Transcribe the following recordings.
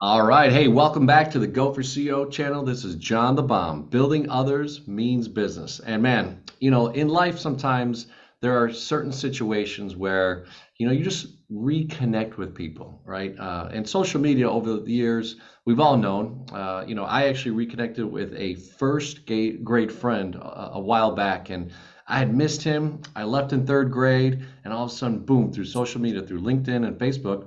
All right. Hey, welcome back to the Go for CEO channel. This is John the Bomb. Building others means business. And man, you know, in life sometimes there are certain situations where, you know, you just reconnect with people, right? Uh, and social media over the years, we've all known. Uh, you know, I actually reconnected with a first grade friend a, a while back, and I had missed him. I left in third grade, and all of a sudden, boom, through social media, through LinkedIn and Facebook,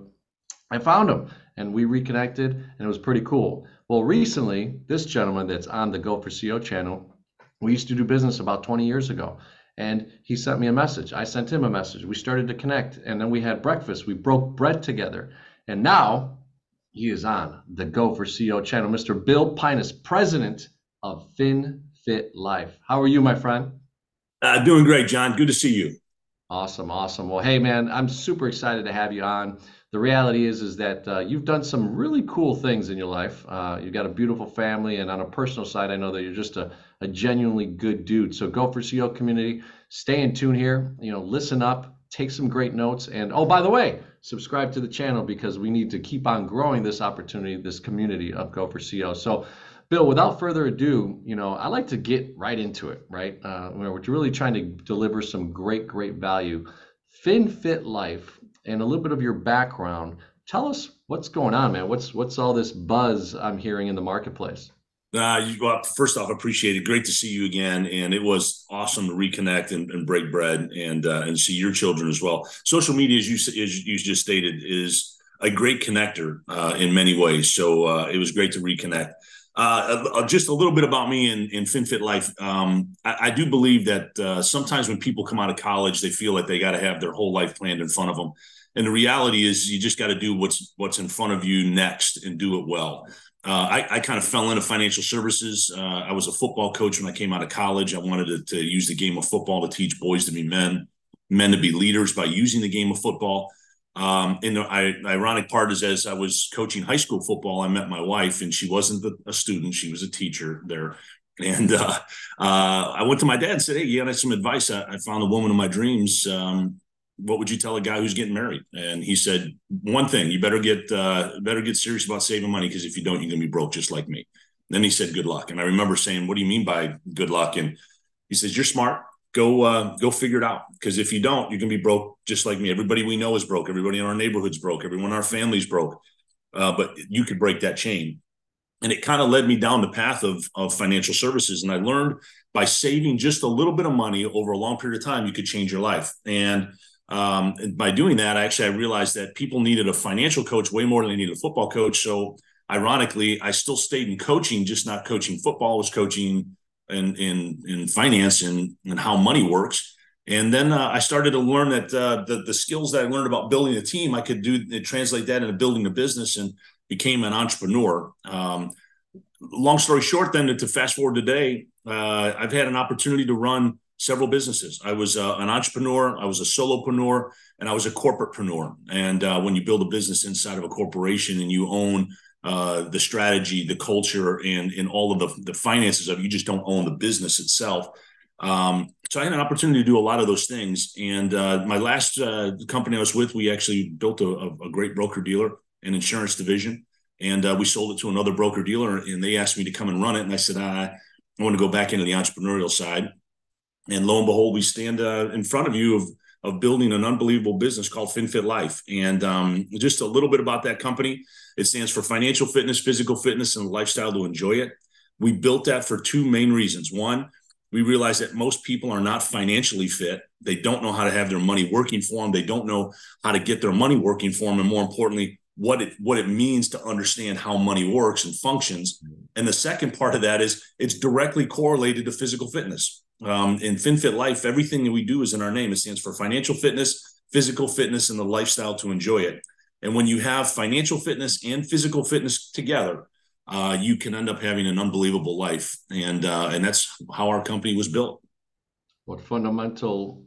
I found him and we reconnected and it was pretty cool. Well, recently, this gentleman that's on the Go for CEO channel, we used to do business about 20 years ago. And he sent me a message. I sent him a message. We started to connect and then we had breakfast. We broke bread together. And now he is on the Go for CEO channel. Mr. Bill Pinus, president of FinFit Life. How are you, my friend? Uh, doing great, John. Good to see you. Awesome, awesome. Well, hey, man, I'm super excited to have you on the reality is is that uh, you've done some really cool things in your life. Uh, you've got a beautiful family, and on a personal side, I know that you're just a, a genuinely good dude. So go for CEO community. Stay in tune here. You know, listen up, take some great notes, and oh, by the way, subscribe to the channel because we need to keep on growing this opportunity, this community of Go for CEO. So. Bill, without further ado, you know, I like to get right into it, right? Uh, we're really trying to deliver some great, great value. FinFit Life and a little bit of your background. Tell us what's going on, man. What's what's all this buzz I'm hearing in the marketplace? Uh, you, well, first off, appreciate it. Great to see you again, and it was awesome to reconnect and, and break bread and uh, and see your children as well. Social media, as you as you just stated, is a great connector uh, in many ways. So uh, it was great to reconnect. Uh, uh, just a little bit about me in FinFit life. Um, I, I, do believe that uh, sometimes when people come out of college, they feel like they got to have their whole life planned in front of them. And the reality is, you just got to do what's what's in front of you next and do it well. Uh, I, I, kind of fell into financial services. Uh, I was a football coach when I came out of college. I wanted to, to use the game of football to teach boys to be men, men to be leaders by using the game of football. Um, and the ironic part is, as I was coaching high school football, I met my wife, and she wasn't a student; she was a teacher there. And uh, uh, I went to my dad and said, "Hey, you got some advice? I, I found the woman of my dreams. Um, what would you tell a guy who's getting married?" And he said, "One thing: you better get uh, better get serious about saving money because if you don't, you're gonna be broke just like me." then he said, "Good luck." And I remember saying, "What do you mean by good luck?" And he says, "You're smart go uh, go figure it out. Because if you don't you're gonna be broke just like me. Everybody we know is broke. Everybody in our neighborhood's broke. Everyone in our family's broke. Uh, but you could break that chain. And it kind of led me down the path of, of financial services. And i learned by saving just a little bit of money over a long period of time you could change your life. And um, by doing that actually i realized that people needed a financial coach way more than they needed a football coach. So ironically i still stayed in coaching just not coaching football I was coaching in in in finance and and how money works. And then uh, I started to learn that uh, the the skills that I learned about building a team, I could do translate that into building a business, and became an entrepreneur. Um, long story short, then to fast forward today, uh, I've had an opportunity to run several businesses. I was uh, an entrepreneur, I was a solopreneur, and I was a corporatepreneur. And uh, when you build a business inside of a corporation and you own uh, the strategy, the culture, and and all of the the finances of it. You just don't own the business itself. Um, so I had an opportunity to do a lot of those things. And uh, my last uh, company I was with, we actually built a, a great broker dealer and insurance division, and uh, we sold it to another broker dealer. And they asked me to come and run it, and I said I, I want to go back into the entrepreneurial side. And lo and behold, we stand uh, in front of you of of building an unbelievable business called FinFit Life. And um, just a little bit about that company. It stands for financial fitness, physical fitness, and lifestyle to enjoy it. We built that for two main reasons. One, we realize that most people are not financially fit. They don't know how to have their money working for them. They don't know how to get their money working for them. And more importantly, what it what it means to understand how money works and functions. And the second part of that is it's directly correlated to physical fitness. Um, in FinFit Life, everything that we do is in our name. It stands for financial fitness, physical fitness, and the lifestyle to enjoy it. And when you have financial fitness and physical fitness together, uh, you can end up having an unbelievable life. And uh, and that's how our company was built. What fundamental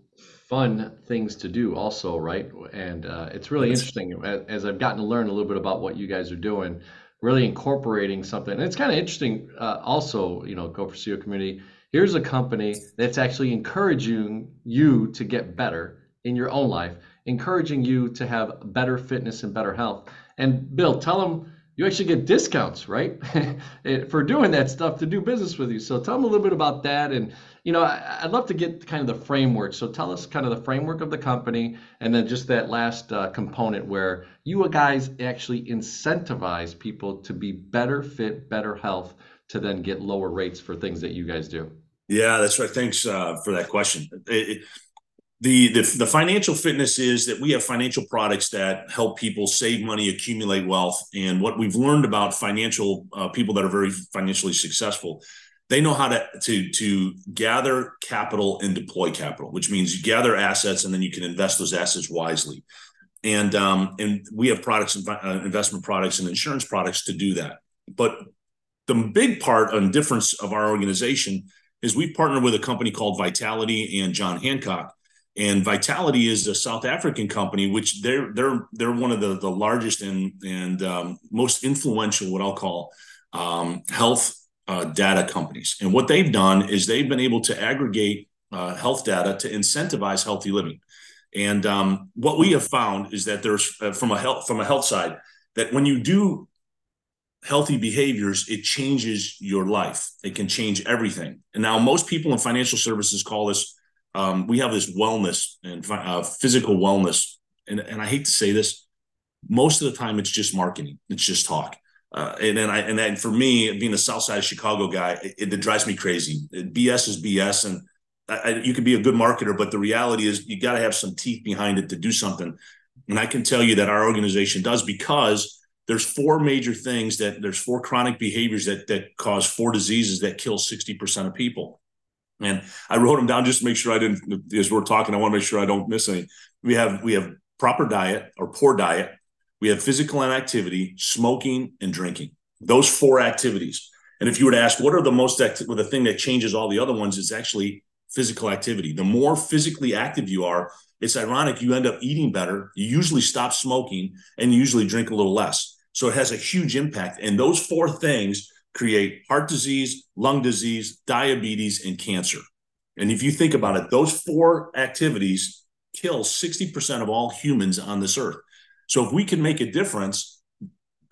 fun things to do also right and uh, it's really interesting as i've gotten to learn a little bit about what you guys are doing really incorporating something and it's kind of interesting uh, also you know go for ceo community here's a company that's actually encouraging you to get better in your own life, encouraging you to have better fitness and better health. And Bill, tell them you actually get discounts, right, for doing that stuff to do business with you. So tell them a little bit about that, and you know, I, would love to get kind of the framework. So tell us kind of the framework of the company, and then just that last uh, component where you guys actually incentivize people to be better fit, better health, to then get lower rates for things that you guys do. Yeah, that's right. Thanks uh, for that question. It, it, the, the the financial fitness is that we have financial products that help people save money, accumulate wealth, and what we've learned about financial uh, people that are very financially successful, they know how to to to gather capital and deploy capital, which means you gather assets and then you can invest those assets wisely. And um, and we have products, uh, investment products, and insurance products to do that. But the big part and difference of our organization is we partner with a company called Vitality and John Hancock and Vitality is a South African company, which they're they're they're one of the the largest and and um, most influential, what I'll call um, health uh, data companies. And what they've done is they've been able to aggregate uh, health data to incentivize healthy living. And um, what we have found is that there's uh, from a health from a health side that when you do healthy behaviors, it changes your life. It can change everything. And now most people in financial services call this um, we have this wellness and uh, physical wellness, and and I hate to say this, most of the time it's just marketing, it's just talk. Uh, and then I and then for me, being a South Side of Chicago guy, it, it drives me crazy. BS is BS, and I, you can be a good marketer, but the reality is you got to have some teeth behind it to do something. And I can tell you that our organization does because there's four major things that there's four chronic behaviors that that cause four diseases that kill 60% of people. And I wrote them down just to make sure I didn't, as we're talking, I want to make sure I don't miss any. We have, we have proper diet or poor diet. We have physical inactivity, smoking and drinking. Those four activities. And if you were to ask, what are the most active, well, the thing that changes all the other ones is actually physical activity. The more physically active you are, it's ironic, you end up eating better. You usually stop smoking and you usually drink a little less. So it has a huge impact. And those four things create heart disease, lung disease, diabetes, and cancer. And if you think about it, those four activities kill 60% of all humans on this earth. So if we can make a difference,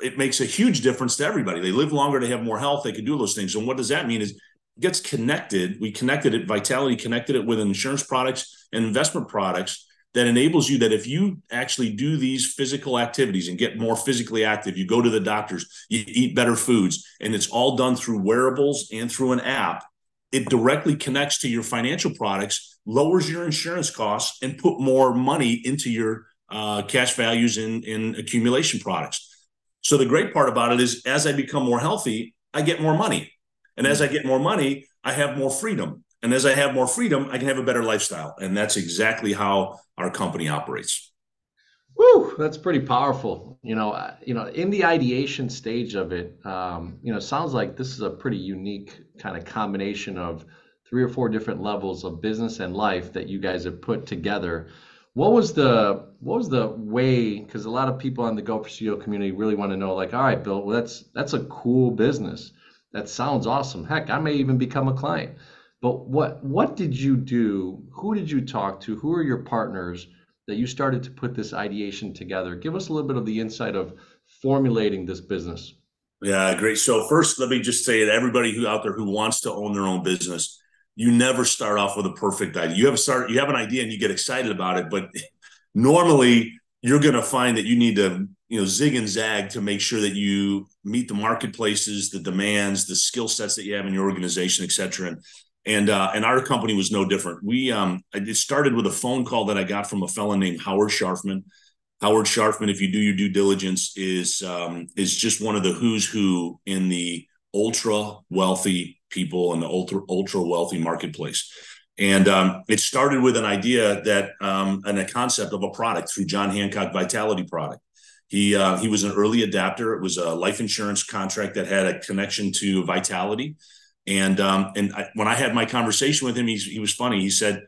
it makes a huge difference to everybody. They live longer, they have more health, they can do those things. And what does that mean is gets connected. We connected it, Vitality connected it with insurance products and investment products that enables you that if you actually do these physical activities and get more physically active, you go to the doctors, you eat better foods, and it's all done through wearables and through an app, it directly connects to your financial products, lowers your insurance costs, and put more money into your uh, cash values in, in accumulation products. So the great part about it is as I become more healthy, I get more money. And as I get more money, I have more freedom. And as I have more freedom, I can have a better lifestyle. And that's exactly how our company operates. Woo, that's pretty powerful. You know, uh, you know, in the ideation stage of it, um, you know, sounds like this is a pretty unique kind of combination of three or four different levels of business and life that you guys have put together. What was the what was the way? Because a lot of people in the Go for CEO community really want to know, like, all right, Bill, well, that's that's a cool business. That sounds awesome. Heck, I may even become a client. But what what did you do? Who did you talk to? Who are your partners that you started to put this ideation together? Give us a little bit of the insight of formulating this business. Yeah, great. So first, let me just say that everybody who out there who wants to own their own business, you never start off with a perfect idea. You have a start, you have an idea and you get excited about it, but normally you're going to find that you need to you know zig and zag to make sure that you meet the marketplaces the demands the skill sets that you have in your organization et cetera and and uh, and our company was no different. We um, it started with a phone call that I got from a fellow named Howard Sharfman. Howard Sharfman, if you do your due diligence, is um, is just one of the who's who in the ultra wealthy people in the ultra ultra wealthy marketplace. And um, it started with an idea that um, and a concept of a product through John Hancock Vitality product. He uh, he was an early adapter. It was a life insurance contract that had a connection to Vitality and um, and I, when I had my conversation with him, he, he was funny. He said,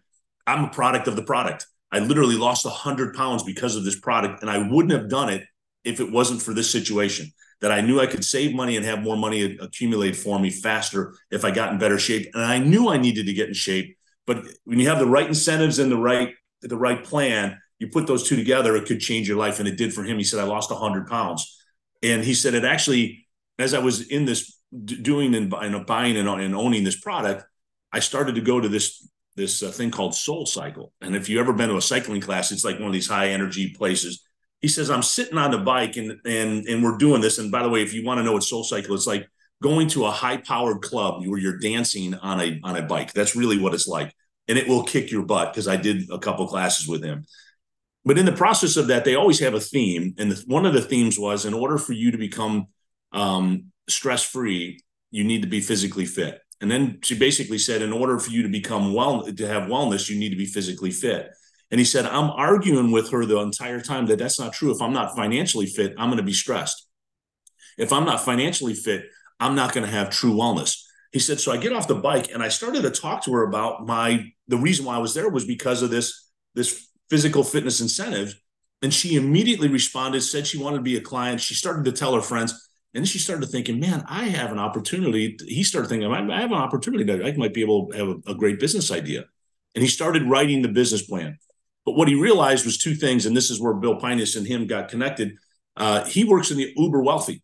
"I'm a product of the product. I literally lost hundred pounds because of this product, and I wouldn't have done it if it wasn't for this situation. That I knew I could save money and have more money accumulate for me faster if I got in better shape, and I knew I needed to get in shape. But when you have the right incentives and the right the right plan, you put those two together, it could change your life, and it did for him. He said, "I lost hundred pounds." And he said it actually, as I was in this doing and buying and, and owning this product, I started to go to this this uh, thing called Soul Cycle. And if you ever been to a cycling class, it's like one of these high energy places. He says, I'm sitting on the bike and and and we're doing this. And by the way, if you want to know what Soul Cycle, it's like going to a high powered club where you're dancing on a on a bike. That's really what it's like. And it will kick your butt because I did a couple classes with him. But in the process of that, they always have a theme. And the, one of the themes was in order for you to become um, stress free, you need to be physically fit. And then she basically said, in order for you to become well, to have wellness, you need to be physically fit. And he said, I'm arguing with her the entire time that that's not true. If I'm not financially fit, I'm going to be stressed. If I'm not financially fit, I'm not going to have true wellness. He said, so I get off the bike and I started to talk to her about my, the reason why I was there was because of this, this physical fitness incentive. And she immediately responded, said she wanted to be a client. She started to tell her friends, and then she started thinking, man, I have an opportunity. He started thinking, I have an opportunity that I might be able to have a, great business idea. And he started writing the business plan. But what he realized was two things, and this is where Bill Pinus and him got connected. Uh, he works in the uber wealthy.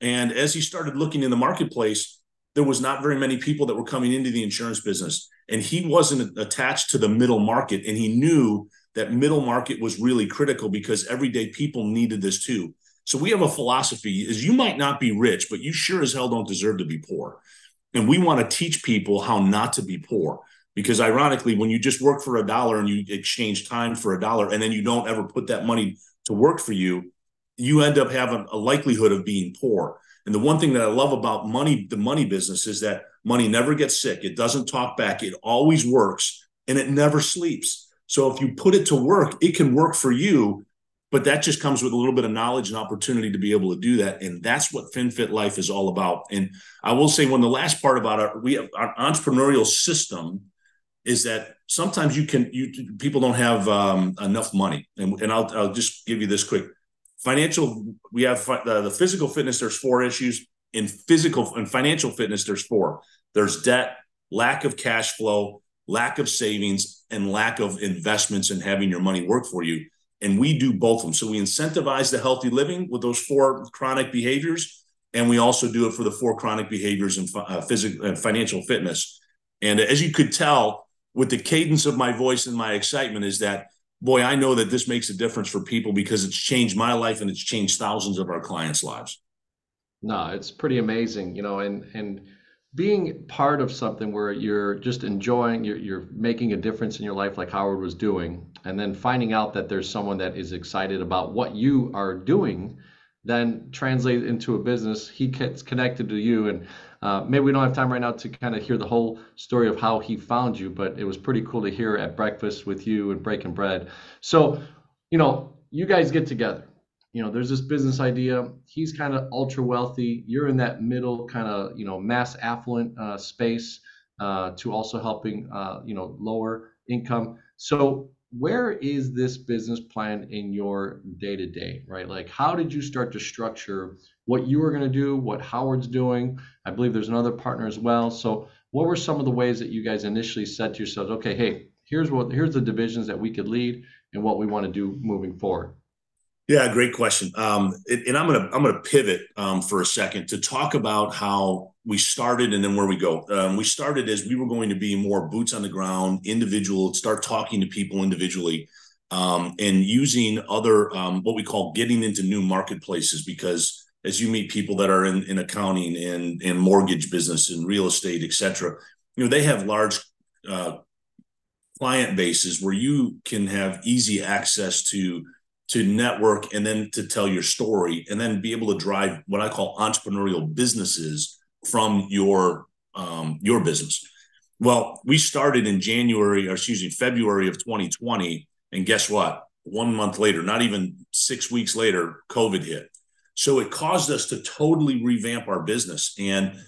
And as he started looking in the marketplace, there was not very many people that were coming into the insurance business. And he wasn't attached to the middle market. And he knew that middle market was really critical because everyday people needed this too. So we have a philosophy is you might not be rich, but you sure as hell don't deserve to be poor. And we want to teach people how not to be poor. Because ironically, when you just work for a dollar and you exchange time for a dollar and then you don't ever put that money to work for you, you end up having a likelihood of being poor. And the one thing that I love about money, the money business, is that money never gets sick. It doesn't talk back. It always works and it never sleeps. So if you put it to work, it can work for you but that just comes with a little bit of knowledge and opportunity to be able to do that. And that's what finfit life is all about. And i will say one the last part about our we have our entrepreneurial system is that sometimes you can you people don't have um, enough money. And, and I'll, I'll just give you this quick. Financial we have uh, the physical fitness there's four issues. In physical and financial fitness there's four. There's debt lack of cash flow lack of savings and lack of investments in having your money work for you and we do both of them. So we incentivize the healthy living with those four chronic behaviors, and we also do it for the four chronic behaviors and uh, physical and financial fitness. And as you could tell with the cadence of my voice and my excitement, is that boy, I know that this makes a difference for people because it's changed my life and it's changed thousands of our clients' lives. No, it's pretty amazing, you know, and and being part of something where you're just enjoying, you're, you're making a difference in your life, like Howard was doing, and then finding out that there's someone that is excited about what you are doing, then translate into a business. He gets connected to you, and uh, maybe we don't have time right now to kind of hear the whole story of how he found you, but it was pretty cool to hear at breakfast with you and breaking bread. So, you know, you guys get together you know there's this business idea. He's kind of ultra wealthy. You're in that middle kind of you know mass affluent uh, space uh, to also helping uh, you know lower income. So where is this business plan in your day to day right? Like how did you start to structure what you were going to do what howard's doing? I believe there's another partner as well. So what were some of the ways that you guys initially said to yourselves okay hey here's what here's the divisions that we could lead and what we want to do moving forward yeah, great question. Um, and I'm gonna I'm gonna pivot um, for a second to talk about how we started and then where we go. Um, we started as we were going to be more boots on the ground, individual, start talking to people individually, um, and using other um, what we call getting into new marketplaces because as you meet people that are in, in accounting and and mortgage business and real estate, et cetera, you know they have large uh, client bases where you can have easy access to to network and then to tell your story and then be able to drive what I call entrepreneurial businesses from your um, your business. Well, we started in January, or excuse me, February of 2020, and guess what? One month later, not even six weeks later, COVID hit. So it caused us to totally revamp our business. And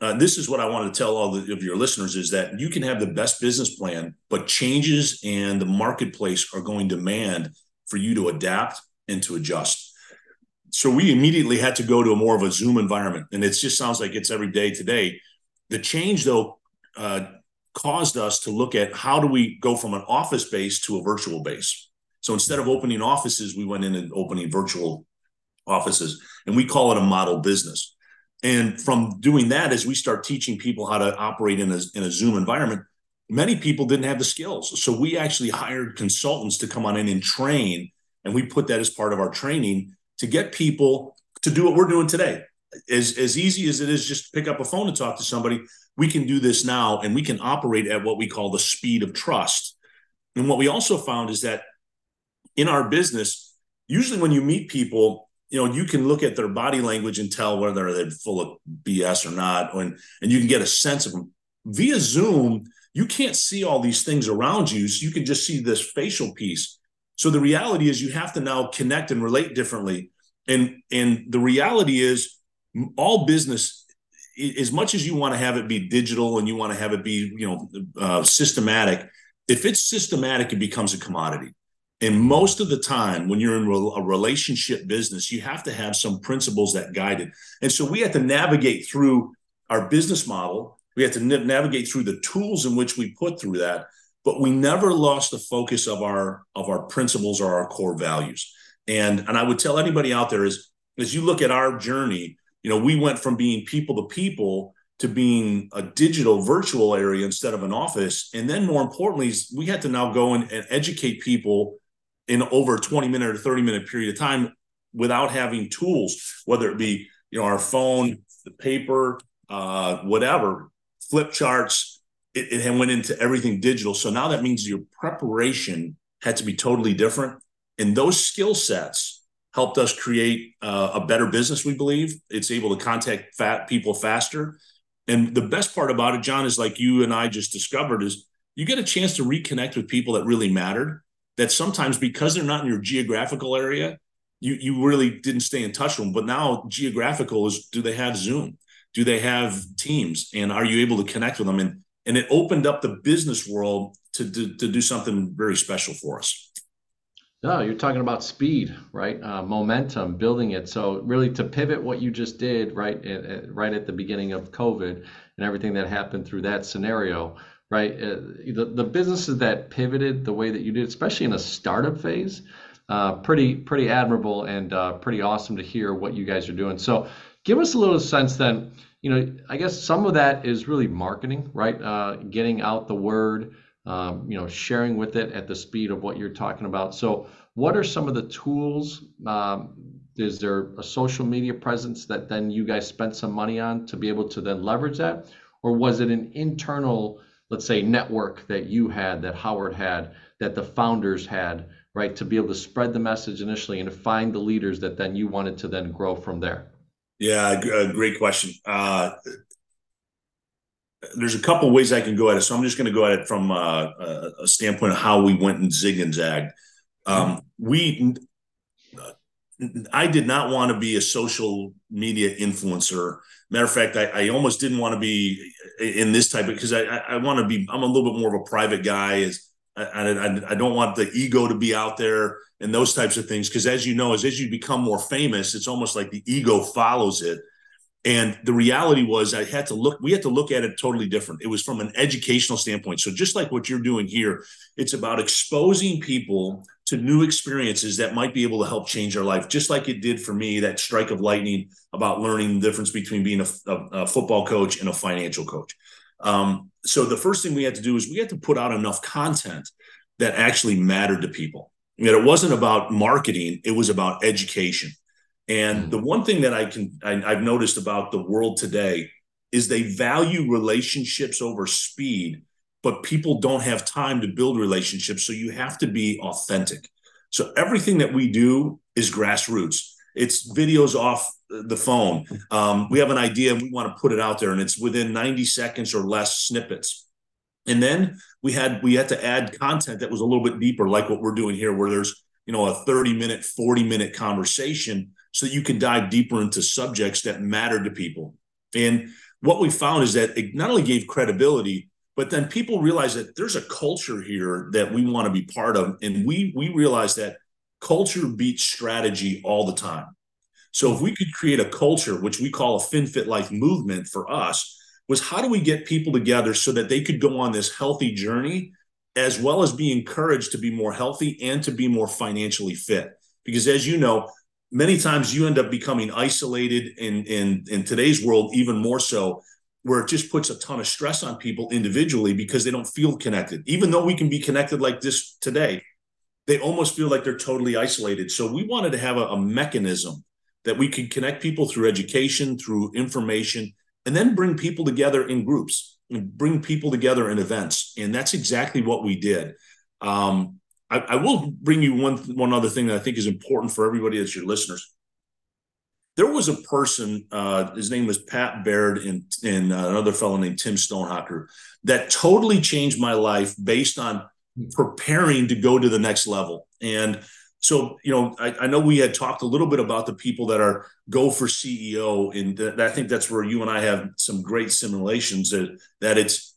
uh, this is what I want to tell all the, of your listeners is that you can have the best business plan, but changes and the marketplace are going to demand for you to adapt and to adjust. So we immediately had to go to a more of a Zoom environment, and it just sounds like it's every day today. The change, though, uh, caused us to look at how do we go from an office base to a virtual base. So instead of opening offices, we went in and opening virtual offices, and we call it a model business. And from doing that, as we start teaching people how to operate in a, in a Zoom environment, many people didn't have the skills. So we actually hired consultants to come on in and train. And we put that as part of our training to get people to do what we're doing today. As, as easy as it is just to pick up a phone and talk to somebody, we can do this now and we can operate at what we call the speed of trust. And what we also found is that in our business, usually when you meet people, you know, you can look at their body language and tell whether they're full of BS or not, and, and you can get a sense of them. Via Zoom, you can't see all these things around you. So you can just see this facial piece. So the reality is you have to now connect and relate differently. And and the reality is all business as much as you want to have it be digital and you want to have it be you know uh, systematic if it's systematic it becomes a commodity and most of the time when you're in a relationship business you have to have some principles that guide it and so we have to navigate through our business model we have to navigate through the tools in which we put through that but we never lost the focus of our of our principles or our core values. And and i would tell anybody out there is as you look at our journey you know we went from being people to people to being a digital virtual area instead of an office. And then more importantly we had to now go and, and educate people in over a 20 minute or 30 minute period of time without having tools whether it be you know our phone the paper uh, whatever flip charts. It, it went into everything digital. So now that means your preparation had to be totally different. And those skill sets helped us create uh, a better business, we believe. It's able to contact fat people faster. And the best part about it, John, is like you and I just discovered, is you get a chance to reconnect with people that really mattered. That sometimes because they're not in your geographical area, you you really didn't stay in touch with them. But now geographical is do they have Zoom? Do they have teams? And are you able to connect with them? And and it opened up the business world to to, to do something very special for us. No you're talking about speed right? Uh, momentum building it. So really to pivot what you just did right at, at, right at the beginning of covid and everything that happened through that scenario right? Uh, the, the businesses that pivoted the way that you did especially in a startup phase uh, pretty pretty admirable and uh, pretty awesome to hear what you guys are doing. So give us a little sense then you know, I guess some of that is really marketing, right? Uh, getting out the word, um, you know, sharing with it at the speed of what you're talking about. So, what are some of the tools? Um, is there a social media presence that then you guys spent some money on to be able to then leverage that? Or was it an internal, let's say, network that you had, that Howard had, that the founders had, right, to be able to spread the message initially and to find the leaders that then you wanted to then grow from there? Yeah, a great question. Uh, there's a couple ways I can go at it, so I'm just going to go at it from uh, a standpoint of how we went and zig and zagged. Um, we, I did not want to be a social media influencer. Matter of fact, I, I almost didn't want to be in this type because I, I, I want to be. I'm a little bit more of a private guy. Is I, I, I don't want the ego to be out there and those types of things. Because as you know, as, as you become more famous, it's almost like the ego follows it. And the reality was, I had to look, we had to look at it totally different. It was from an educational standpoint. So, just like what you're doing here, it's about exposing people to new experiences that might be able to help change their life, just like it did for me, that strike of lightning about learning the difference between being a, a, a football coach and a financial coach. Um, so, the first thing we had to do is we had to put out enough content that actually mattered to people. That it wasn't about marketing it was about education. And mm. the one thing that i can I, i've noticed about the world today is they value relationships over speed but people don't have time to build relationships so you have to be authentic. So everything that we do is grassroots it's videos off the phone um, we have an idea and we want to put it out there and it's within 90 seconds or less snippets and then we had we had to add content that was a little bit deeper, like what we're doing here, where there's you know a 30 minute, 40 minute conversation, so you can dive deeper into subjects that matter to people. And what we found is that it not only gave credibility, but then people realize that there's a culture here that we want to be part of, and we we realize that culture beats strategy all the time. So if we could create a culture, which we call a FinFit Life movement for us, was how do we get people together so that they could go on this healthy journey as well as be encouraged to be more healthy and to be more financially fit because as you know many times you end up becoming isolated in in in today's world even more so where it just puts a ton of stress on people individually because they don't feel connected even though we can be connected like this today they almost feel like they're totally isolated. So we wanted to have a, a mechanism that we could connect people through education through information and then bring people together in groups and bring people together in events. And that's exactly what we did. Um, I, I, will bring you one one other thing that I think is important for everybody that's your listeners. There was a person, uh, his name was Pat Baird, and, and uh, another fellow named Tim Stonehocker, that totally changed my life based on preparing to go to the next level. And so, you know, I, I, know we had talked a little bit about the people that are go for CEO, and th- I think that's where you and I have some great simulations that that it's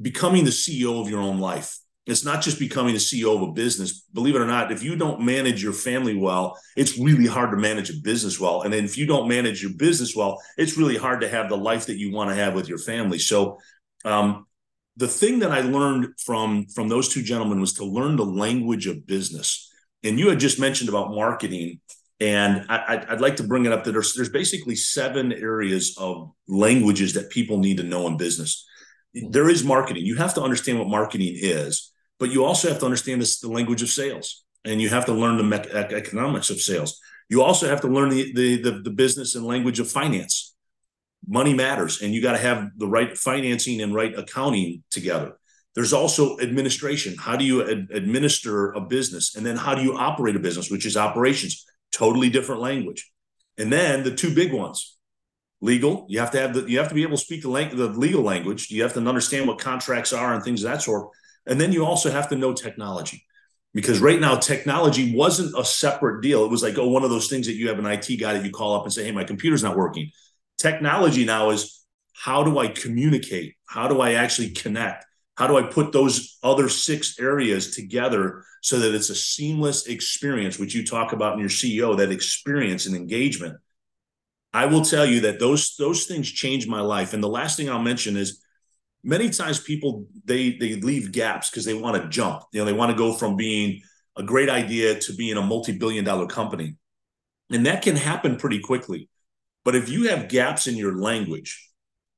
becoming the CEO of your own life it's not just becoming the CEO of a business. Believe it or not, if you don't manage your family well, it's really hard to manage a business well. And then if you don't manage your business well, it's really hard to have the life that you want to have with your family. So, um, the thing that I learned from from those two gentlemen was to learn the language of business. And you had just mentioned about marketing, and I, would like to bring it up that there's, there's basically seven areas of languages that people need to know in business. Hmm. There is marketing. You have to understand what marketing is but you also have to understand this, the language of sales and you have to learn the me- economics of sales. You also have to learn the, the, the, the business and language of finance. Money matters, and you got to have the right financing and right accounting together. There's also administration. How do you ad- administer a business? And then how do you operate a business, which is operations? Totally different language. And then the two big ones legal you have to have the you have to be able to speak the, lang- the legal language you have to understand what contracts are and things of that sort and then you also have to know technology because right now technology wasn't a separate deal. It was like, oh, one of those things that you have an IT guy that you call up and say, hey, my computer's not working. Technology now is how do I communicate? How do I actually connect? How do I put those other six areas together so that it's a seamless experience, which you talk about in your CEO, that experience and engagement? I will tell you that those those things changed my life. And the last thing I'll mention is many times people they they leave gaps because they want to jump you know they want to go from being a great idea to being a multi-billion dollar company and that can happen pretty quickly but if you have gaps in your language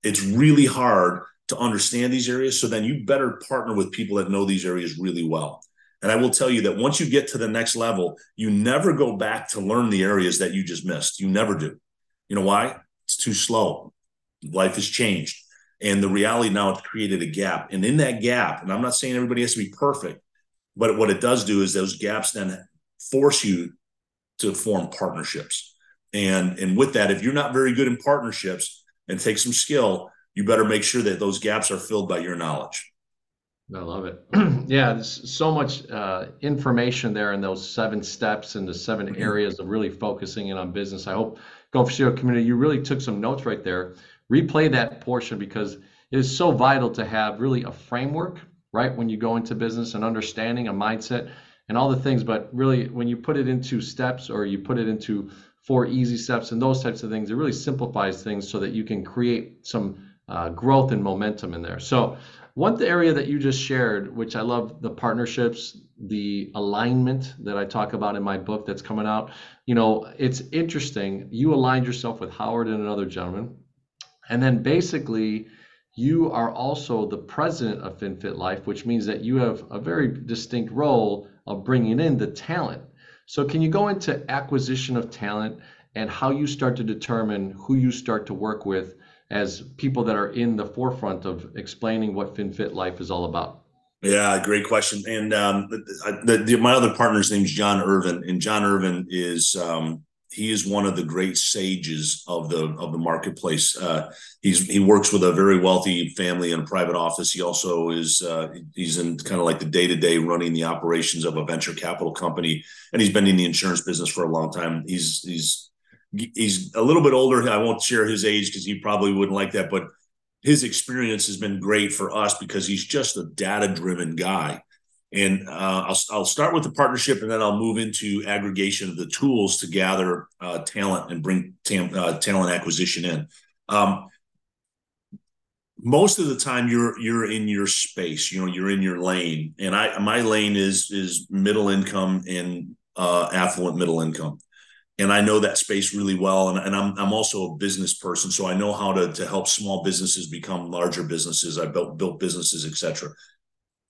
it's really hard to understand these areas. So then you better partner with people that know these areas really well. And i will tell you that once you get to the next level you never go back to learn the areas that you just missed. You never do. You know why? It's too slow. Life has changed. And the reality now it's created a gap. And in that gap, and I'm not saying everybody has to be perfect, but what it does do is those gaps then force you to form partnerships. And and with that, if you're not very good in partnerships and take some skill, you better make sure that those gaps are filled by your knowledge. I love it. yeah, there's so much uh, information there in those seven steps and the 7 mm-hmm. areas of really focusing in on business. I hope Go for CEO community, you really took some notes right there replay that portion because it is so vital to have really a framework, right? When you go into business and understanding a mindset and all the things. But really, when you put it into steps or you put it into four easy steps and those types of things, it really simplifies things so that you can create some uh, growth and momentum in there. So, one the area that you just shared, which I love the partnerships, the alignment that I talk about in my book that's coming out. You know, it's interesting. You aligned yourself with Howard and another gentleman and then basically, you are also the president of FinFit Life, which means that you have a very distinct role of bringing in the talent. So, can you go into acquisition of talent and how you start to determine who you start to work with as people that are in the forefront of explaining what FinFit Life is all about? Yeah, great question. And um, the, the, my other partner's name's John Irvin, and John Irvin is um, he is one of the great sages of the of the marketplace. Uh, he's he works with a very wealthy family in a private office. He also is uh, he's in kind of like the day to day running the operations of a venture capital company, and he's been in the insurance business for a long time. He's he's he's a little bit older. I won't share his age because he probably wouldn't like that, but his experience has been great for us because he's just a data driven guy and uh, I'll, I'll start with the partnership and then I'll move into aggregation of the tools to gather uh, talent and bring tam- uh, talent acquisition in. Um, most of the time you're you're in your space you know you're in your lane and i my lane is is middle income and uh affluent middle income and I know that space really well. And, and I'm I'm also a business person, so I know how to to help small businesses become larger businesses. I built built businesses, etc.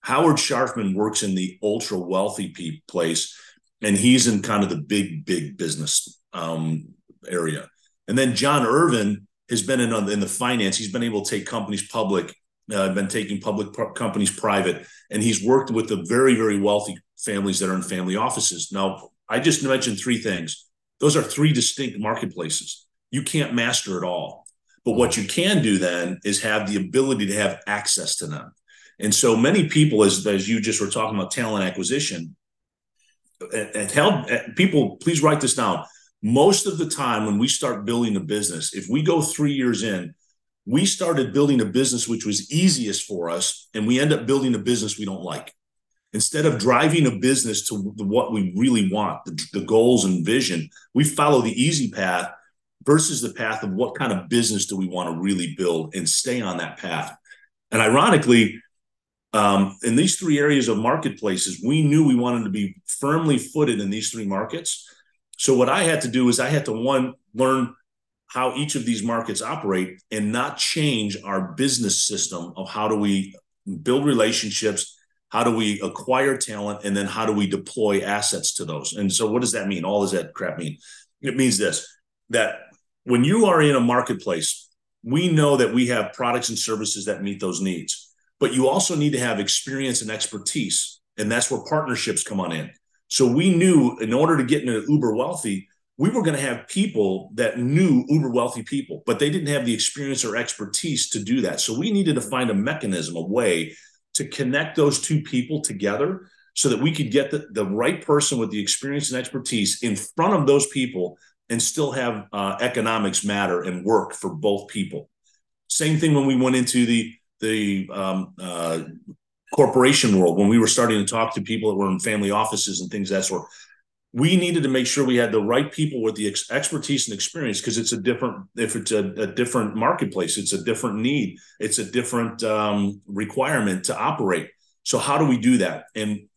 Howard Scharfman works in the ultra wealthy place, and he's in kind of the big big business um, area. And then John Irvin has been in in the finance. He's been able to take companies public, uh, been taking public companies private, and he's worked with the very very wealthy families that are in family offices. Now, I just mentioned three things those are three distinct marketplaces. You can't master it all. But what you can do then is have the ability to have access to them. And so many people, as, as you just were talking about talent acquisition, and help people, please write this down. Most of the time, when we start building a business, if we go three years in, we started building a business which was easiest for us, and we end up building a business we don't like instead of driving a business to what we really want, the, the, goals and vision, we follow the easy path versus the path of what kind of business do we want to really build and stay on that path. And ironically, um, in these three areas of marketplaces, we knew we wanted to be firmly footed in these three markets. So what I had to do is I had to one learn how each of these markets operate and not change our business system of how do we build relationships how do we acquire talent and then how do we deploy assets to those. And so what does that mean? All does that crap mean? It means this that when you are in a marketplace we know that we have products and services that meet those needs but you also need to have experience and expertise and that's where partnerships come on in so we knew in order to get into uber wealthy we were going to have people that knew uber wealthy people but they didn't have the experience or expertise to do that so we needed to find a mechanism a way to connect those two people together so that we could get the, the right person with the experience and expertise in front of those people and still have uh, economics matter and work for both people. Same thing when we went into the the um, uh, corporation world when we were starting to talk to people that were in family offices and things that sort we needed to make sure we had the right people with the ex- expertise and experience because it's a different if it's a, a, different marketplace it's a different need it's a different um, requirement to operate. So how do we do that? And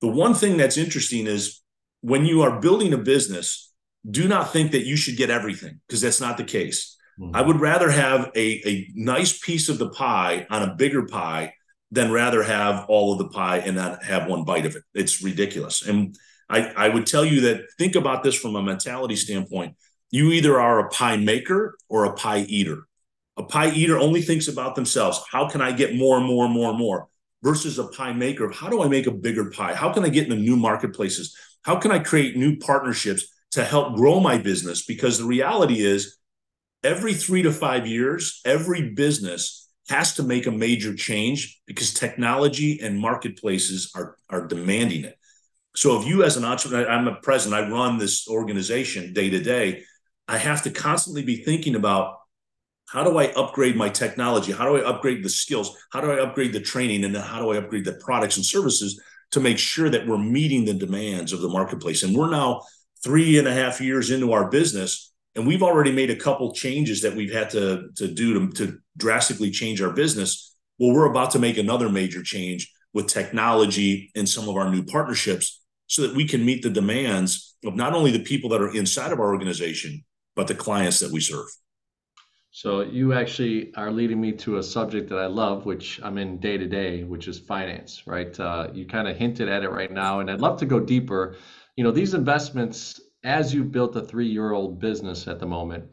the one thing that's interesting is when you are building a business do not think that you should get everything because that's not the case mm-hmm. i would rather have a, a nice piece of the pie on a bigger pie than rather have all of the pie and not have one bite of it it's ridiculous and I, I would tell you that think about this from a mentality standpoint. You either are a pie maker or a pie eater. A pie eater only thinks about themselves. How can I get more and more and more and more? Versus a pie maker. How do I make a bigger pie? How can I get into new marketplaces? How can I create new partnerships to help grow my business? Because the reality is, every three to five years, every business has to make a major change because technology and marketplaces are, are demanding it. So if you as an entrepreneur, I'm a president, I run this organization day to day, I have to constantly be thinking about how do I upgrade my technology? How do I upgrade the skills? How do I upgrade the training? And then how do I upgrade the products and services to make sure that we're meeting the demands of the marketplace? And we're now three and a half years into our business, and we've already made a couple changes that we've had to, to do to, to drastically change our business. Well, we're about to make another major change with technology and some of our new partnerships so that we can meet the demands of not only the people that are inside of our organization, but the clients that we serve. So you actually are leading me to a subject that I love, which I'm in day to day, which is finance, right? Uh, you kind of hinted at it right now, and I'd love to go deeper. You know, these investments, as you've built a three-year-old business at the moment,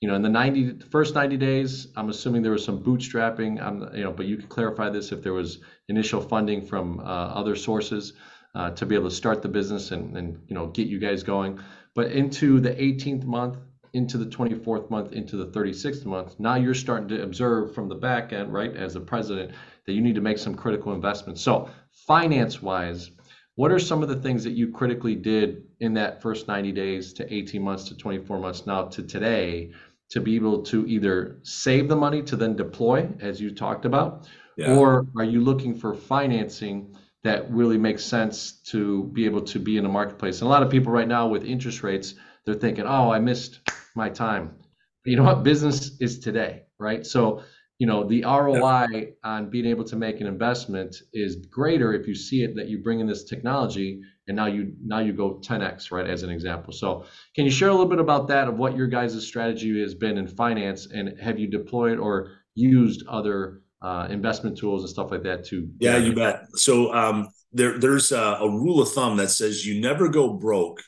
you know, in the 90 first 90 days, I'm assuming there was some bootstrapping. I'm, you know, but you can clarify this if there was initial funding from uh, other sources uh, to be able to start the business and, and you know get you guys going. But into the 18th month, into the 24th month, into the 36th month, now you're starting to observe from the back end, right, as a president, that you need to make some critical investments. So finance wise, what are some of the things that you critically did in that first 90 days to 18 months to 24 months now to today to be able to either save the money to then deploy, as you talked about, yeah. or are you looking for financing? that really makes sense to be able to be in a marketplace. And a lot of people right now with interest rates, they're thinking, oh, I missed my time. But you know what? Business is today, right? So you know the ROI on being able to make an investment is greater if you see it that you bring in this technology and now you now you go 10x right as an example. So can you share a little bit about that of what your guys' strategy has been in finance and have you deployed or used other uh, investment tools and stuff like that to yeah you bet. So um, there, there's a, a rule of thumb that says you never go broke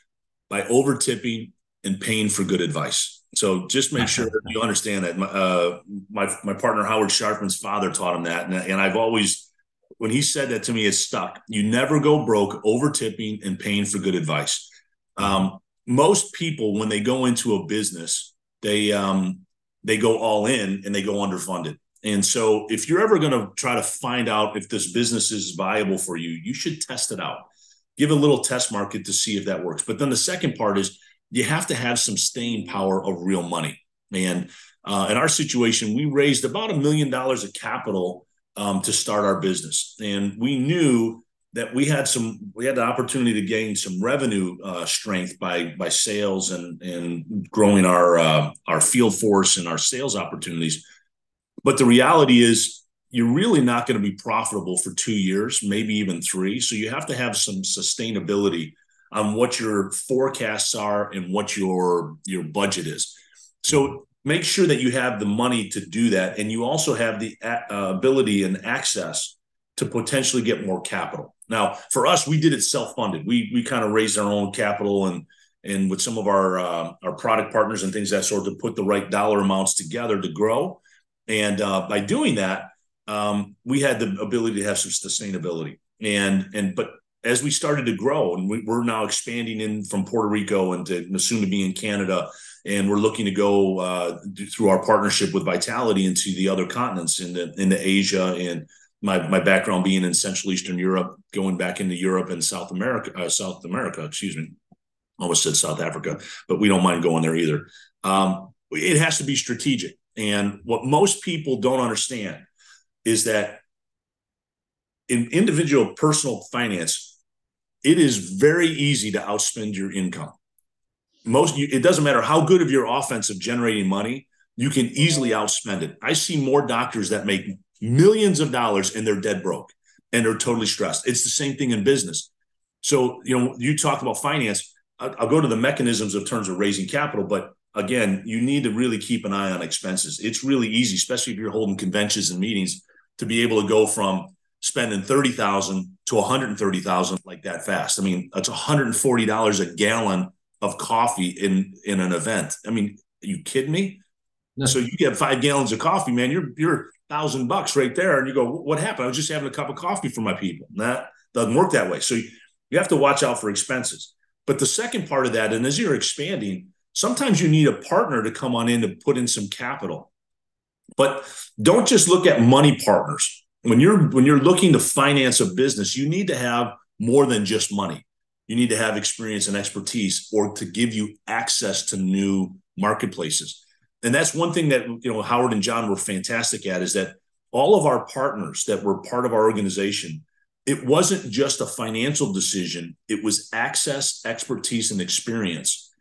by over tipping and paying for good advice so just make sure that you understand that. My, uh, my, my partner Howard Sharpman's father taught him that, and, and I've always, when he said that to me, it stuck. You never go broke over tipping and paying for good advice. Um, most people, when they go into a business, they um, they go all in and they go underfunded. And so, if you're ever going to try to find out if this business is viable for you, you should test it out. Give a little test market to see if that works. But then the second part is you have to have some staying power of real money. And uh, in our situation, we raised about a million dollars of capital um, to start our business, and we knew that we had some we had the opportunity to gain some revenue uh, strength by by sales and and growing our uh, our field force and our sales opportunities. But the reality is, you're really not going to be profitable for two years, maybe even three. So you have to have some sustainability on what your forecasts are and what your your budget is. So make sure that you have the money to do that, and you also have the uh, ability and access to potentially get more capital. Now, for us, we did it self-funded. We we kind of raised our own capital and and with some of our uh, our product partners and things that sort to put the right dollar amounts together to grow. And uh, by doing that, um, we had the ability to have some sustainability. And and but as we started to grow, and we, are now expanding in from Puerto Rico and to soon to be in Canada, and we're looking to go uh, through our partnership with Vitality into the other continents, into Asia, and my my background being in Central Eastern Europe, going back into Europe and South America, uh, South America, excuse me, almost said South Africa, but we don't mind going there either. Um, it has to be strategic, and what most people don't understand is that in individual personal finance, it is very easy to outspend your income. Most it doesn't matter how good of your offense of generating money, you can easily outspend it. I see more doctors that make millions of dollars and they're dead broke and they're totally stressed. It's the same thing in business. So, you know, you talk about finance, I'll go to the mechanisms of terms of raising capital, but again, you need to really keep an eye on expenses. It's really easy, especially if you're holding conventions and meetings, to be able to go from spending 30,000 to 130,000 like that fast. I mean, that's $140 a gallon of coffee in in an event. I mean, are you kidding me? No. So you get five gallons of coffee, man, you're you're thousand bucks right there. And you go, what happened? I was just having a cup of coffee for my people. That doesn't work that way. So you have to watch out for expenses. But the second part of that, and as you're expanding, sometimes you need a partner to come on in to put in some capital. But don't just look at money partners when you're when you're looking to finance a business, you need to have more than just money. You need to have experience and expertise or to give you access to new marketplaces. And that's one thing that you know Howard and John were fantastic at is that all of our partners that were part of our organization, it wasn't just a financial decision, it was access, expertise, and experience.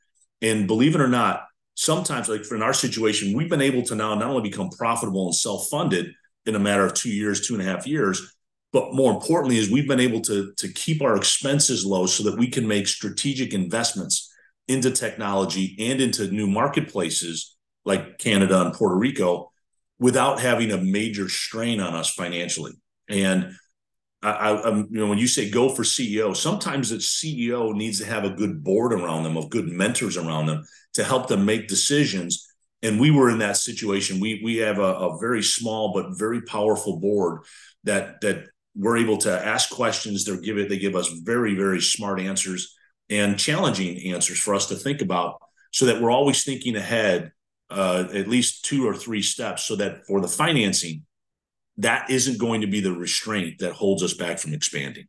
And believe it or not, sometimes, like in our situation, we've been able to now not only become profitable and self-funded, in a matter of two years, two and a half years. But more importantly, is we've been able to, to keep our expenses low so that we can make strategic investments into technology and into new marketplaces like Canada and Puerto Rico without having a major strain on us financially. And I, I, you know, when you say go for CEO, sometimes the CEO needs to have a good board around them, of good mentors around them to help them make decisions and we were in that situation. We we have a, a very small but very powerful board that that we're able to ask questions. They give it. They give us very very smart answers and challenging answers for us to think about, so that we're always thinking ahead, uh, at least two or three steps, so that for the financing, that isn't going to be the restraint that holds us back from expanding.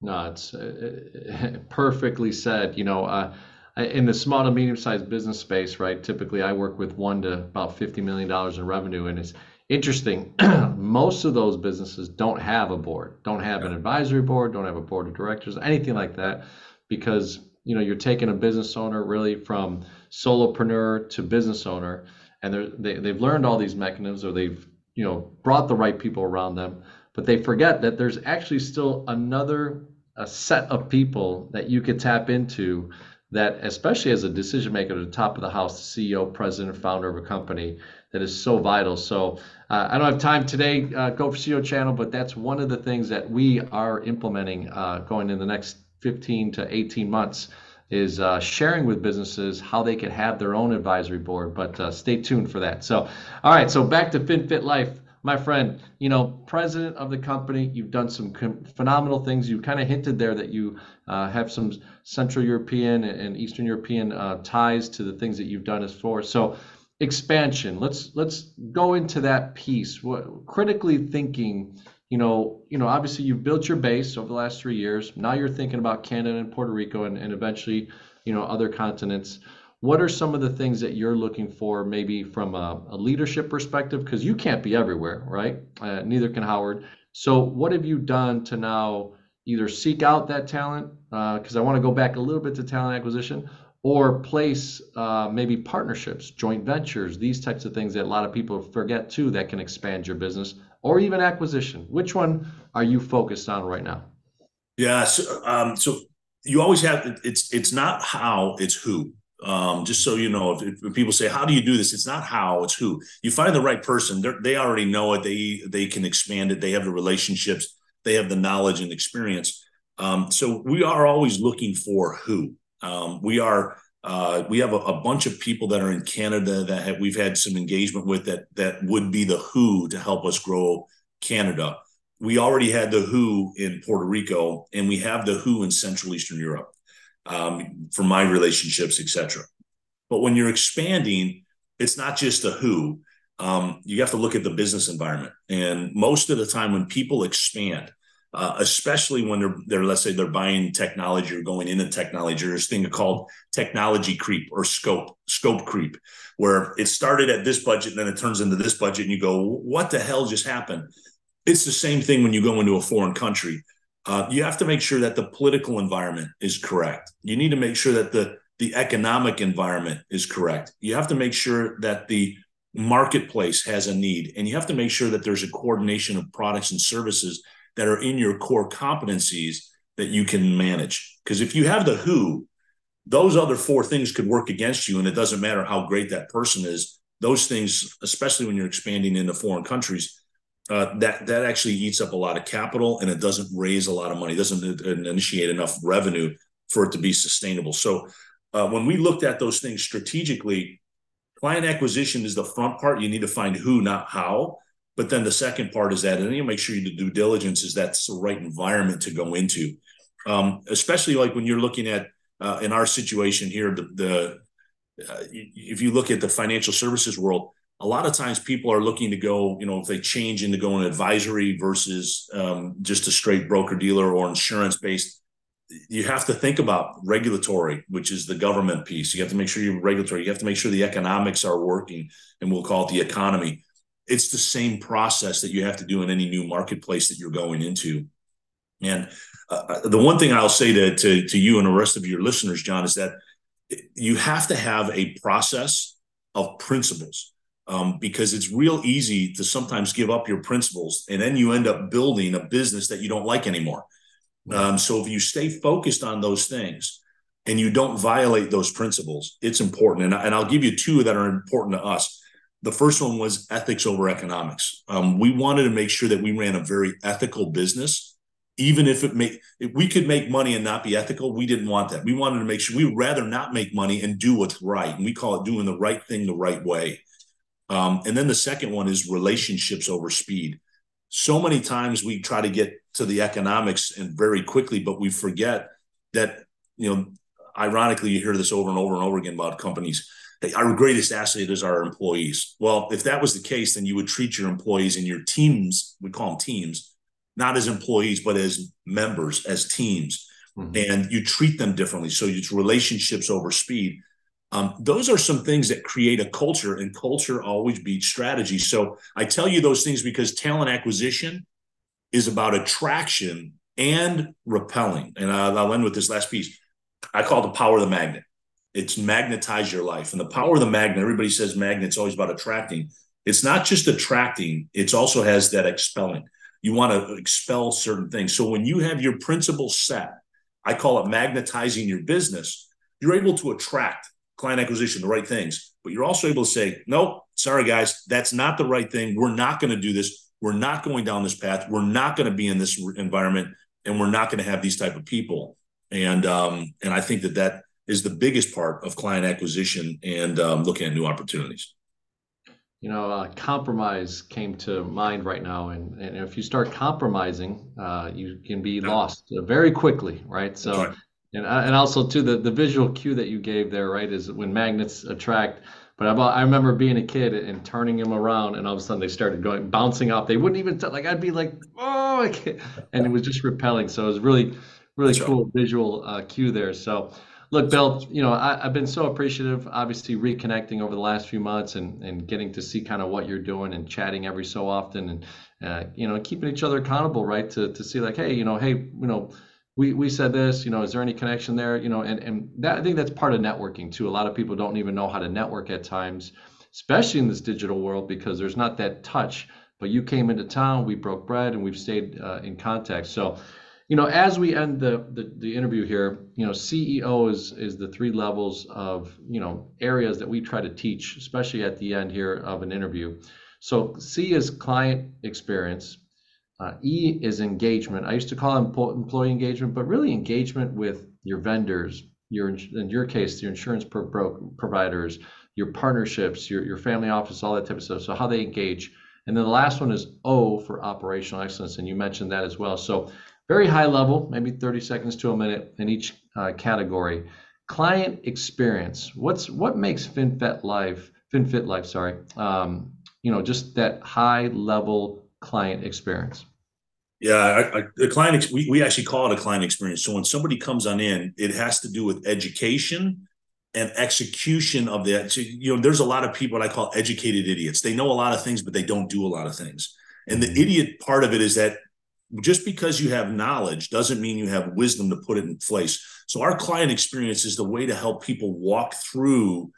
No, it's uh, perfectly said. You know. Uh, in the small to medium sized business space, right? Typically, I work with one to about $50 million in revenue. And it's interesting. Most of those businesses don't have a board, don't have an advisory board, don't have a board of directors, anything like that, because you know you're taking a business owner really from solopreneur to business owner and they they've learned all these mechanisms or they've you know brought the right people around them but they forget that there's actually still another a set of people that you could tap into that especially as a decision maker at the top of the house the ceo president founder of a company that is so vital so uh, i don't have time today uh, go for ceo channel but that's one of the things that we are implementing uh, going in the next 15 to 18 months is uh, sharing with businesses how they can have their own advisory board. But uh, stay tuned for that. So, all right. So back to FinFit Life, my friend. You know, president of the company. You've done some phenomenal things. You kind of hinted there that you uh, have some Central European and Eastern European uh, ties to the things that you've done as for. So expansion. Let's let's go into that piece. What critically thinking you know, you know, obviously you've built your base over the last three years. Now you're thinking about Canada and Puerto Rico and, and eventually, you know, other continents. What are some of the things that you're looking for, maybe from a, a leadership perspective? Because you can't be everywhere, right? Uh, neither can Howard. So, what have you done to now either seek out that talent? Because uh, I want to go back a little bit to talent acquisition, or place uh, maybe partnerships, joint ventures, these types of things that a lot of people forget too that can expand your business or even acquisition? Which one are you focused on right now? Yeah, so, um, so you always have it's it's not how, it's who. Um, just so you know, if, if, people say, "How do you do this?" It's not how, it's who. You find the right person; they already know it. They they can expand it. They have the relationships. They have the knowledge and experience. Um, so we are always looking for who. Um, we are uh, we have a, a, bunch of people that are in Canada that have, we've had some engagement with that that would be the who to help us grow Canada. We already had the who in Puerto Rico, and we have the who in Central Eastern Europe um, for my relationships, etc. But when you're expanding, it's not just the who. Um, you have to look at the business environment, and most of the time, when people expand, uh, especially when they're they're let's say they're buying technology or going into technology. There's a thing called technology creep or scope scope creep, where it started at this budget and then it turns into this budget, and you go, what the hell just happened? It's the same thing when you go into a foreign country. Uh, you have to make sure that the political environment is correct. You need to make sure that the the economic environment is correct. You have to make sure that the marketplace has a need, and you have to make sure that there's a coordination of products and services that are in your core competencies that you can manage. Because if you have the who, those other four things could work against you, and it doesn't matter how great that person is. Those things, especially when you're expanding into foreign countries, uh, that that actually eats up a lot of capital, and it doesn't raise a lot of money. Doesn't initiate enough revenue for it to be sustainable. So, uh, when we looked at those things strategically, client acquisition is the front part. You need to find who, not how. But then the second part is that, and you make sure you do due diligence is that's the right environment to go into, um, especially like when you're looking at uh, in our situation here, the, the uh, if you look at the financial services world, a lot of times people are looking to go, you know, if they change into going advisory versus um, just a straight broker dealer or insurance based, you have to think about regulatory, which is the government piece. You have to make sure you're regulatory. You have to make sure the economics are working, and we'll call it the economy it's the same process that you have to do in any new marketplace that you're going into. And uh, uh, the one thing I'll say to, to, to you and the rest of your listeners, John, is that you have to have a process of principles um, because it's real easy to sometimes give up your principles and then you end up building a business that you don't like anymore. Um, so if you stay focused on those things and you don't violate those principles, it's important. And, and I'll give you two that are important to us the first one was ethics over economics. Um, we wanted to make sure that we ran a very ethical business, even if it may if we could make money and not be ethical. We didn't want that. We wanted to make sure we would rather not make money and do what's right, and we call it doing the right thing the right way. Um, and then the second one is relationships over speed. So many times we try to get to the economics and very quickly, but we forget that you know. Ironically, you hear this over and over and over again about companies our greatest asset is our employees. Well, if that was the case, then you would treat your employees and your teams, we call them teams, not as employees, but as members, as teams. Mm-hmm. And you treat them differently. So it's relationships over speed. Um, those are some things that create a culture, and culture always beats strategy. So I tell you those things because talent acquisition is about attraction and repelling. And I'll, end with this last piece. I call it the power of the magnet it's magnetize your life. And the power of the magnet, everybody says magnet's always about attracting. it's not just attracting, it's also has that expelling. You want to expel certain things. So when you have your principles set, I call it magnetizing your business, you're able to attract client acquisition, the right things, but you're also able to say, nope, sorry guys, that's not the right thing. We're not going to do this. We're not going down this path. We're not going to be in this environment and we're not going to have these type of people. And, um, and I think that that is the biggest part of client acquisition and um, looking at new opportunities you know, uh, compromise came to mind right now, and, and if you start compromising, uh, you can be lost uh, very quickly, right? So, right. And and also too the the visual cue that you gave there, right, is when magnets attract. But about, I remember being a kid and turning them around, and all of a sudden they started going bouncing off. They wouldn't even t- like I'd be like, oh, I can't. and it was just repelling. So it was really, really That's cool right. visual uh, cue there. So Look, Bill, you know, I, have been so appreciative, obviously reconnecting over the last few months and, and getting to see kind of what you're doing and chatting every so often and, uh, you know, keeping each other accountable, right? To, to see like, hey, you know, hey, you know, we, we said this, you know, is there any connection there? You know, and, and that, I think that's part of networking too. A lot of people don't even know how to network at times, especially in this digital world, because there's not that touch. But you came into town, we broke bread, and we've stayed uh, in contact. So, you know, as we end the, the, the interview here, you know, CEO is is the three levels of you know areas that we try to teach, especially at the end here of an interview. So C is client experience. Uh, e is engagement. I used to call it employee engagement, but really engagement with your vendors, your in your case, your insurance pro- providers, your partnerships, your your family office, all that type of stuff. So how they engage. And then the last one is O for operational excellence, and you mentioned that as well. So very high level, maybe 30 seconds to a minute in each uh, category. Client experience. What's what makes FinFit Life, FinFit Life, sorry, um, you know, just that high level client experience. Yeah, I, I, the client we, we actually call it a client experience. So when somebody comes on in, it has to do with education and execution of that. So, you know, there's a lot of people I call educated idiots. They know a lot of things, but they don't do a lot of things. And the mm-hmm. idiot part of it is that just because you have knowledge doesn't mean you have wisdom to put it in place. So our client experience is the way to help people walk through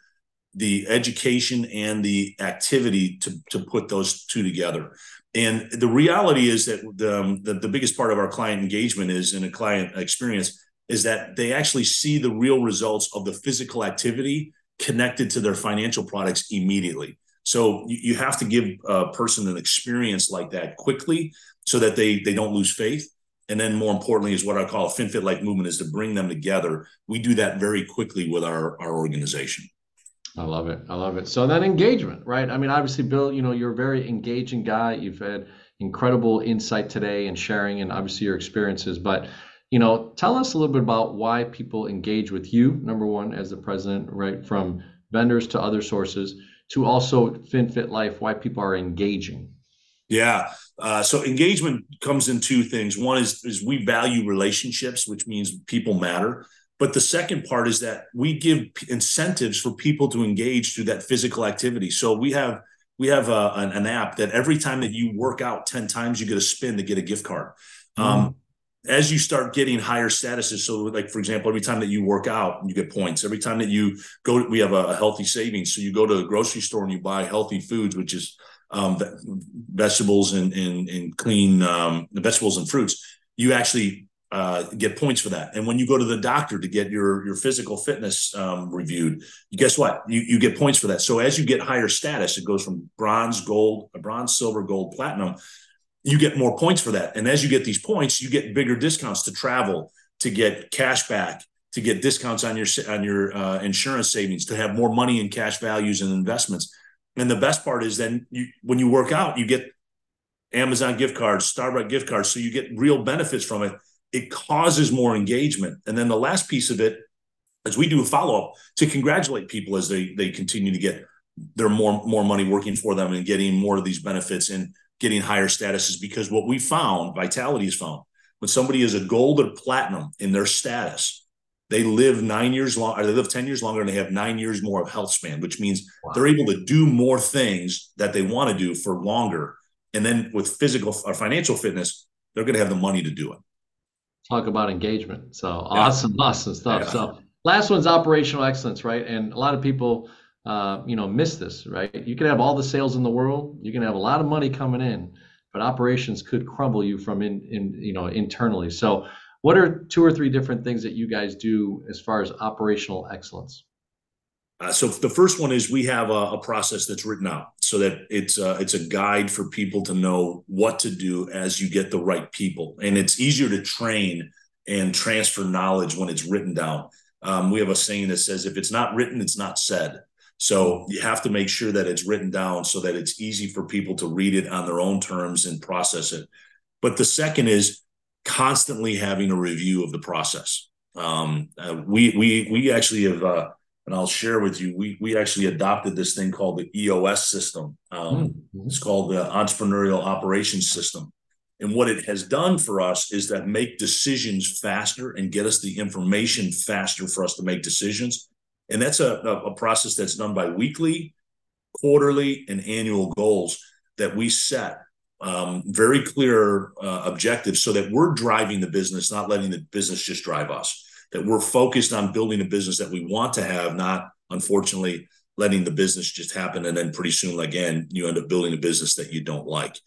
the education and the activity to, to put those two together. And the reality is that the, um, the, the biggest part of our client engagement is in a client experience is that they actually see the real results of the physical activity connected to their financial products immediately. So you, you have to give a person an experience like that quickly so that they they don't lose faith. And then more importantly is what I call a FinFit like movement is to bring them together. We do that very quickly with our, our organization. I love it. I love it. So that engagement, right? I mean, obviously, Bill, you know, you're a very engaging guy. You've had incredible insight today and sharing and obviously your experiences. But, you know, tell us a little bit about why people engage with you, number one, as the president, right? From vendors to other sources to also FinFit Life, why people are engaging. Yeah. Uh, so engagement comes in two things. One is is we value relationships, which means people matter. But the second part is that we give incentives for people to engage through that physical activity. So we have we have a, an, an, app that every time that you work out 10 times, you get a spin to get a gift card. Mm. Um, as you start getting higher statuses, so like for example, every time that you work out, you get points. Every time that you go, we have a, healthy savings. So you go to the grocery store and you buy healthy foods, which is um, vegetables and, and, and clean um, vegetables and fruits, you actually uh, get points for that. And when you go to the doctor to get your your physical fitness um, reviewed, guess what? You you get points for that. So as you get higher status, it goes from bronze, gold, a bronze, silver, gold, platinum. You get more points for that. And as you get these points, you get bigger discounts to travel, to get cash back, to get discounts on your on your uh, insurance savings, to have more money in cash values and investments. And the best part is then you, when you work out, you get Amazon gift cards, Starbucks gift cards. So you get real benefits from it. It causes more engagement. And then the last piece of it is we do a follow up to congratulate people as they they continue to get their more more money working for them and getting more of these benefits and getting higher statuses. Because what we found, Vitality has found, when somebody is a gold or platinum in their status, they live nine years long, or they live 10 years longer and they have nine years more of health span, which means wow. they're able to do more things that they want to do for longer. And then with physical or financial fitness, they're going to have the money to do it. Talk about engagement. So awesome, yeah. awesome stuff. Yeah. So last one's operational excellence, right? And a lot of people uh, you know, miss this, right? You can have all the sales in the world, you can have a lot of money coming in, but operations could crumble you from in, in you know internally. So, what are two or three different things that you guys do as far as operational excellence? Uh, so the first one is we have a, a, process that's written out so that it's a, uh, it's a guide for people to know what to do as you get the right people, and it's easier to train and transfer knowledge when it's written down. Um, we have a saying that says, "If it's not written, it's not said." So you have to make sure that it's written down so that it's easy for people to read it on their own terms and process it. But the second is constantly having a review of the process. Um, uh, we we we actually have, uh, and I'll share with you. We we actually adopted this thing called the EOS system. Um, mm-hmm. It's called the Entrepreneurial Operations System. And what it has done for us is that make decisions faster and get us the information faster for us to make decisions and that's a, a process that's done by weekly, quarterly, and annual goals that we set um, very clear uh, objectives so that we're driving the business, not letting the business just drive us. That we're focused on building a business that we want to have, not unfortunately letting the business just happen. And then pretty soon, again, you end up building a business that you don't like.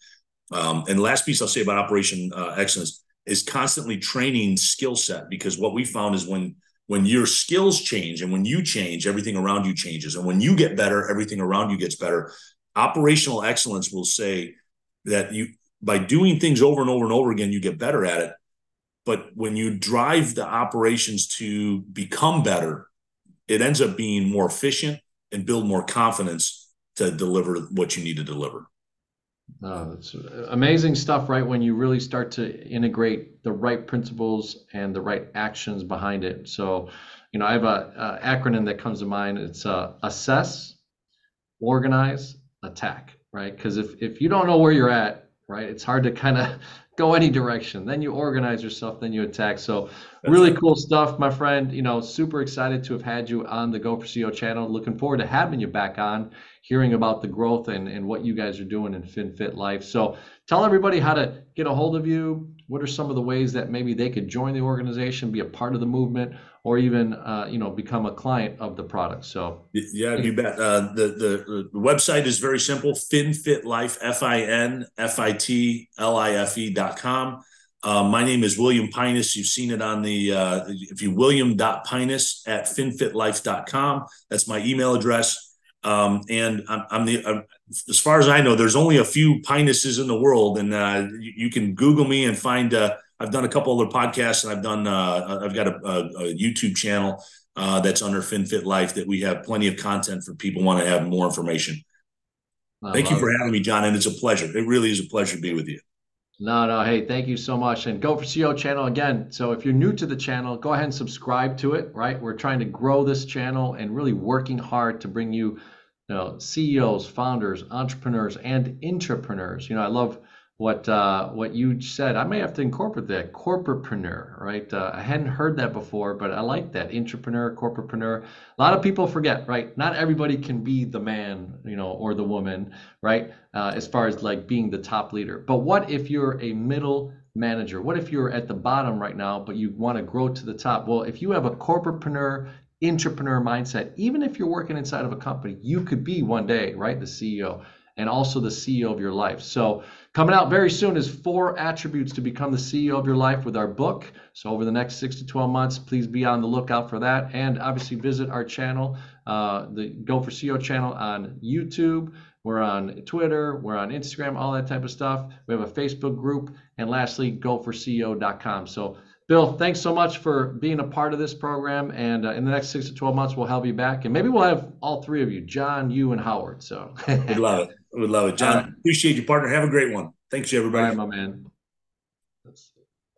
Um, and last piece I'll say about operation uh, excellence is constantly training skill set because what we found is when when your skills change and when you change, everything around you changes. And when you get better, everything around you gets better. Operational excellence will say that you by doing things over and over and over again, you get better at it. But when you drive the operations to become better, it ends up being more efficient and build more confidence to deliver what you need to deliver. Oh, it's amazing stuff, right? When you really start to integrate the right principles and the right actions behind it. So, you know, I have a, a acronym that comes to mind. It's uh, assess, organize, attack, right? Because if if you don't know where you're at, right, it's hard to kind of go any direction. Then you organize yourself, then you attack. So That's really cool stuff, my friend. You know, super excited to have had you on the Go for CEO channel. Looking forward to having you back on, hearing about the growth and, and what you guys are doing in FinFit Life. So tell everybody how to get a hold of you. What are some of the ways that maybe they could join the organization, be a part of the movement, or even uh, you know become a client of the product. So yeah, you bet. Uh, the, the the website is very simple: FinFitLife, F I N F I T L I F E dot com. Uh, my name is William Pinus. You've seen it on the, uh, if you william.pinus at finfitlife.com. That's my email address. Um, and I'm, I'm the, I'm, as far as I know, there's only a few Pinuses in the world. And uh, you, you, can Google me and find uh, I've done a couple other podcasts, and I've done uh, I've got a, a, a YouTube channel uh, that's under FinFit Life that we have plenty of content for people want to have more information. I thank you for it. having me, John, and it's a pleasure. It really is a pleasure to be with you. No, no, hey, thank you so much. And Go for CEO channel again. So if you're new to the channel, go ahead and subscribe to it. Right, we're trying to grow this channel and really working hard to bring you, you know, CEOs, founders, entrepreneurs, and intrapreneurs. You know, I love what uh, what you said. I may have to incorporate that corporatepreneur, right? Uh, I hadn't heard that before, but I like that intrapreneur, corporatepreneur. A lot of people forget, right? Not everybody can be the man, you know, or the woman, right? Uh, as far as like being the top leader. But what if you're a middle manager? What if you're at the bottom right now, but you want to grow to the top? Well, if you have a corporatepreneur, intrapreneur mindset, even if you're working inside of a company, you could be one day, right, the CEO and also the CEO of your life. So, coming out very soon is four attributes to become the CEO of your life with our book. So, over the next six to 12 months, please be on the lookout for that. And obviously, visit our channel, uh, the Go for CEO channel on YouTube. We're on Twitter, we're on Instagram, all that type of stuff. We have a Facebook group. And lastly, goforceo.com. So, Bill, thanks so much for being a part of this program. And uh, in the next six to 12 months, we'll have you back. And maybe we'll have all three of you, John, you, and Howard. So we'd love it. We'd love it. John, uh, appreciate you, partner. Have a great one. Thanks, everybody. my man.